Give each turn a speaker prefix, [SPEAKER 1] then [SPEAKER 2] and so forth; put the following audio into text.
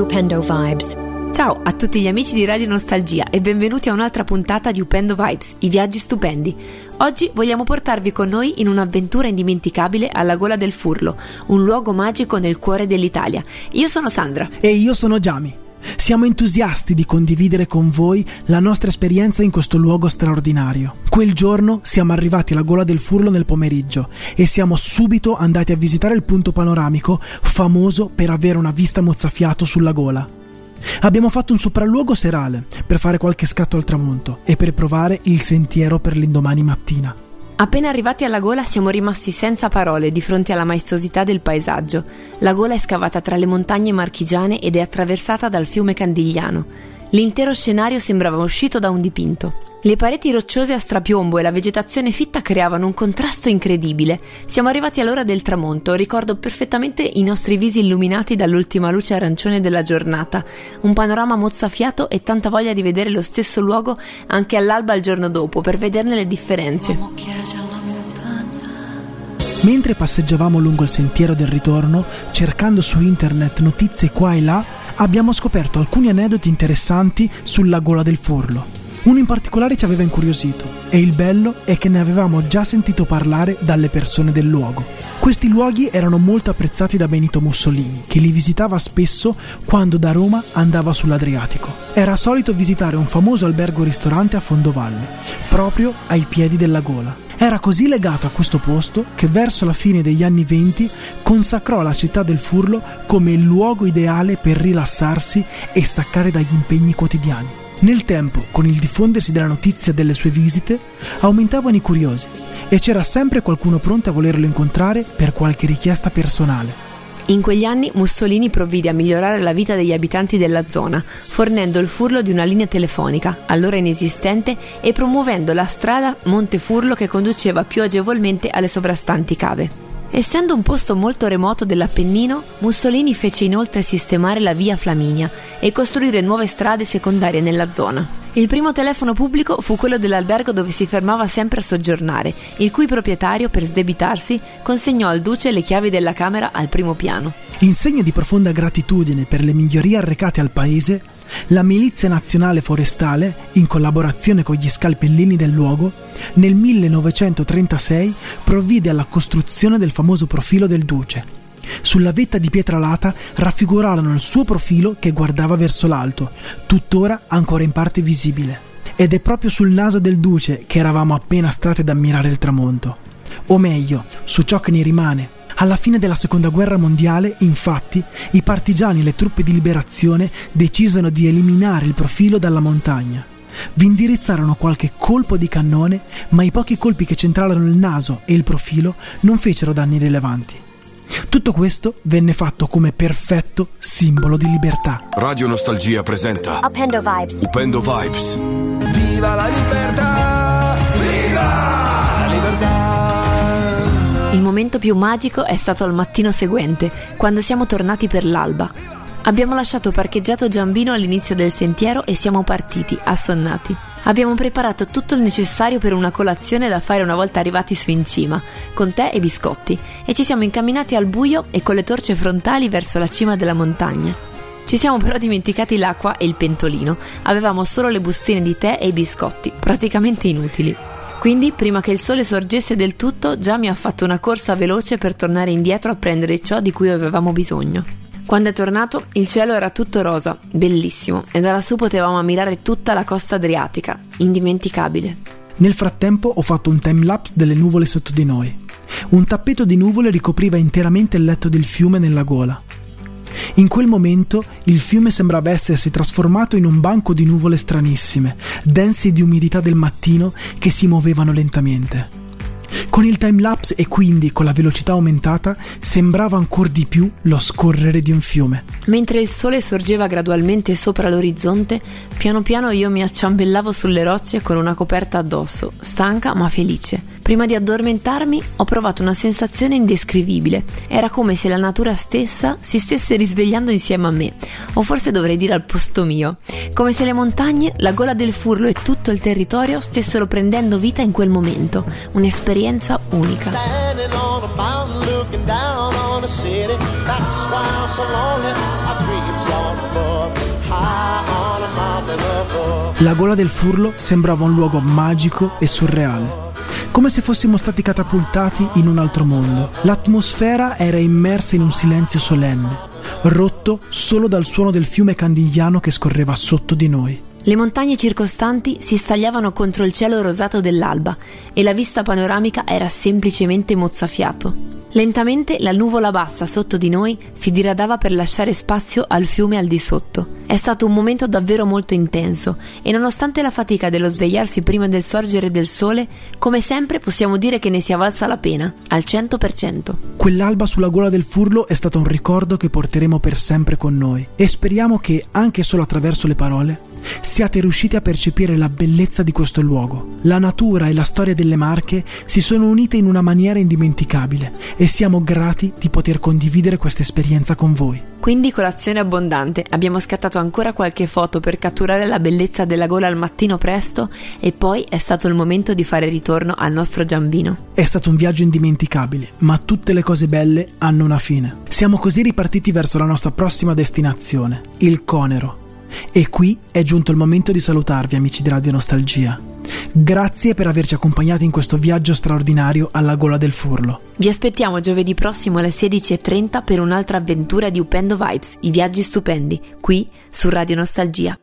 [SPEAKER 1] Upendo Vibes.
[SPEAKER 2] Ciao a tutti gli amici di Radio Nostalgia e benvenuti a un'altra puntata di Upendo Vibes, i viaggi stupendi. Oggi vogliamo portarvi con noi in un'avventura indimenticabile alla Gola del Furlo, un luogo magico nel cuore dell'Italia. Io sono Sandra.
[SPEAKER 3] E io sono Giami. Siamo entusiasti di condividere con voi la nostra esperienza in questo luogo straordinario. Quel giorno siamo arrivati alla Gola del Furlo nel pomeriggio e siamo subito andati a visitare il punto panoramico famoso per avere una vista mozzafiato sulla gola. Abbiamo fatto un sopralluogo serale per fare qualche scatto al tramonto e per provare il sentiero per l'indomani mattina.
[SPEAKER 2] Appena arrivati alla gola siamo rimasti senza parole di fronte alla maestosità del paesaggio. La gola è scavata tra le montagne marchigiane ed è attraversata dal fiume Candigliano. L'intero scenario sembrava uscito da un dipinto. Le pareti rocciose a strapiombo e la vegetazione fitta creavano un contrasto incredibile. Siamo arrivati all'ora del tramonto, ricordo perfettamente i nostri visi illuminati dall'ultima luce arancione della giornata, un panorama mozzafiato e tanta voglia di vedere lo stesso luogo anche all'alba il giorno dopo per vederne le differenze.
[SPEAKER 3] Mentre passeggiavamo lungo il sentiero del ritorno, cercando su internet notizie qua e là, abbiamo scoperto alcuni aneddoti interessanti sulla gola del Furlo. Uno in particolare ci aveva incuriosito e il bello è che ne avevamo già sentito parlare dalle persone del luogo. Questi luoghi erano molto apprezzati da Benito Mussolini, che li visitava spesso quando da Roma andava sull'Adriatico. Era solito visitare un famoso albergo-ristorante a Fondovalle, proprio ai piedi della gola. Era così legato a questo posto che verso la fine degli anni venti consacrò la città del Furlo come il luogo ideale per rilassarsi e staccare dagli impegni quotidiani. Nel tempo, con il diffondersi della notizia delle sue visite, aumentavano i curiosi e c'era sempre qualcuno pronto a volerlo incontrare per qualche richiesta personale.
[SPEAKER 2] In quegli anni Mussolini provvide a migliorare la vita degli abitanti della zona, fornendo il furlo di una linea telefonica, allora inesistente, e promuovendo la strada Monte Furlo che conduceva più agevolmente alle sovrastanti cave. Essendo un posto molto remoto dell'Appennino, Mussolini fece inoltre sistemare la via Flaminia e costruire nuove strade secondarie nella zona. Il primo telefono pubblico fu quello dell'albergo dove si fermava sempre a soggiornare, il cui proprietario, per sdebitarsi, consegnò al duce le chiavi della camera al primo piano.
[SPEAKER 3] In segno di profonda gratitudine per le migliorie arrecate al paese, la Milizia Nazionale Forestale, in collaborazione con gli scalpellini del luogo, nel 1936 provvide alla costruzione del famoso profilo del Duce. Sulla vetta di pietra lata raffigurarono il suo profilo che guardava verso l'alto, tuttora ancora in parte visibile. Ed è proprio sul naso del Duce che eravamo appena stati ad ammirare il tramonto. O meglio, su ciò che ne rimane, alla fine della seconda guerra mondiale, infatti, i partigiani e le truppe di liberazione decisero di eliminare il profilo dalla montagna. Vi indirizzarono qualche colpo di cannone, ma i pochi colpi che centrarono il naso e il profilo non fecero danni rilevanti. Tutto questo venne fatto come perfetto simbolo di libertà.
[SPEAKER 4] Radio Nostalgia presenta
[SPEAKER 1] Upendo Vibes.
[SPEAKER 4] Upendo Vibes.
[SPEAKER 5] Viva la libertà!
[SPEAKER 2] Il momento più magico è stato al mattino seguente, quando siamo tornati per l'alba. Abbiamo lasciato parcheggiato Giambino all'inizio del sentiero e siamo partiti, assonnati. Abbiamo preparato tutto il necessario per una colazione da fare una volta arrivati su in cima, con tè e biscotti, e ci siamo incamminati al buio e con le torce frontali verso la cima della montagna. Ci siamo però dimenticati l'acqua e il pentolino, avevamo solo le bustine di tè e i biscotti, praticamente inutili. Quindi, prima che il sole sorgesse del tutto, già mi ha fatto una corsa veloce per tornare indietro a prendere ciò di cui avevamo bisogno. Quando è tornato, il cielo era tutto rosa, bellissimo, e da lassù potevamo ammirare tutta la costa adriatica, indimenticabile.
[SPEAKER 3] Nel frattempo ho fatto un timelapse delle nuvole sotto di noi. Un tappeto di nuvole ricopriva interamente il letto del fiume nella gola. In quel momento il fiume sembrava essersi trasformato in un banco di nuvole stranissime, dense di umidità del mattino che si muovevano lentamente. Con il timelapse e quindi con la velocità aumentata sembrava ancora di più lo scorrere di un fiume.
[SPEAKER 2] Mentre il sole sorgeva gradualmente sopra l'orizzonte, piano piano io mi acciambellavo sulle rocce con una coperta addosso, stanca ma felice. Prima di addormentarmi ho provato una sensazione indescrivibile. Era come se la natura stessa si stesse risvegliando insieme a me, o forse dovrei dire al posto mio. Come se le montagne, la gola del furlo e tutto il territorio stessero prendendo vita in quel momento. Un'esperienza unica.
[SPEAKER 3] La gola del Furlo sembrava un luogo magico e surreale. Come se fossimo stati catapultati in un altro mondo. L'atmosfera era immersa in un silenzio solenne, rotto solo dal suono del fiume Candigliano che scorreva sotto di noi.
[SPEAKER 2] Le montagne circostanti si stagliavano contro il cielo rosato dell'alba e la vista panoramica era semplicemente mozzafiato. Lentamente la nuvola bassa sotto di noi si diradava per lasciare spazio al fiume al di sotto. È stato un momento davvero molto intenso e nonostante la fatica dello svegliarsi prima del sorgere del sole, come sempre possiamo dire che ne sia valsa la pena, al 100%.
[SPEAKER 3] Quell'alba sulla gola del Furlo è stato un ricordo che porteremo per sempre con noi e speriamo che, anche solo attraverso le parole, siate riusciti a percepire la bellezza di questo luogo. La natura e la storia delle Marche si sono unite in una maniera indimenticabile e siamo grati di poter condividere questa esperienza con voi.
[SPEAKER 2] Quindi colazione abbondante, abbiamo scattato ancora qualche foto per catturare la bellezza della gola al mattino presto e poi è stato il momento di fare ritorno al nostro giambino.
[SPEAKER 3] È stato un viaggio indimenticabile, ma tutte le cose belle hanno una fine. Siamo così ripartiti verso la nostra prossima destinazione, il Conero. E qui è giunto il momento di salutarvi amici di Radio Nostalgia. Grazie per averci accompagnati in questo viaggio straordinario alla gola del Furlo.
[SPEAKER 2] Vi aspettiamo giovedì prossimo alle 16.30 per un'altra avventura di Upendo Vibes, i viaggi stupendi, qui su Radio Nostalgia.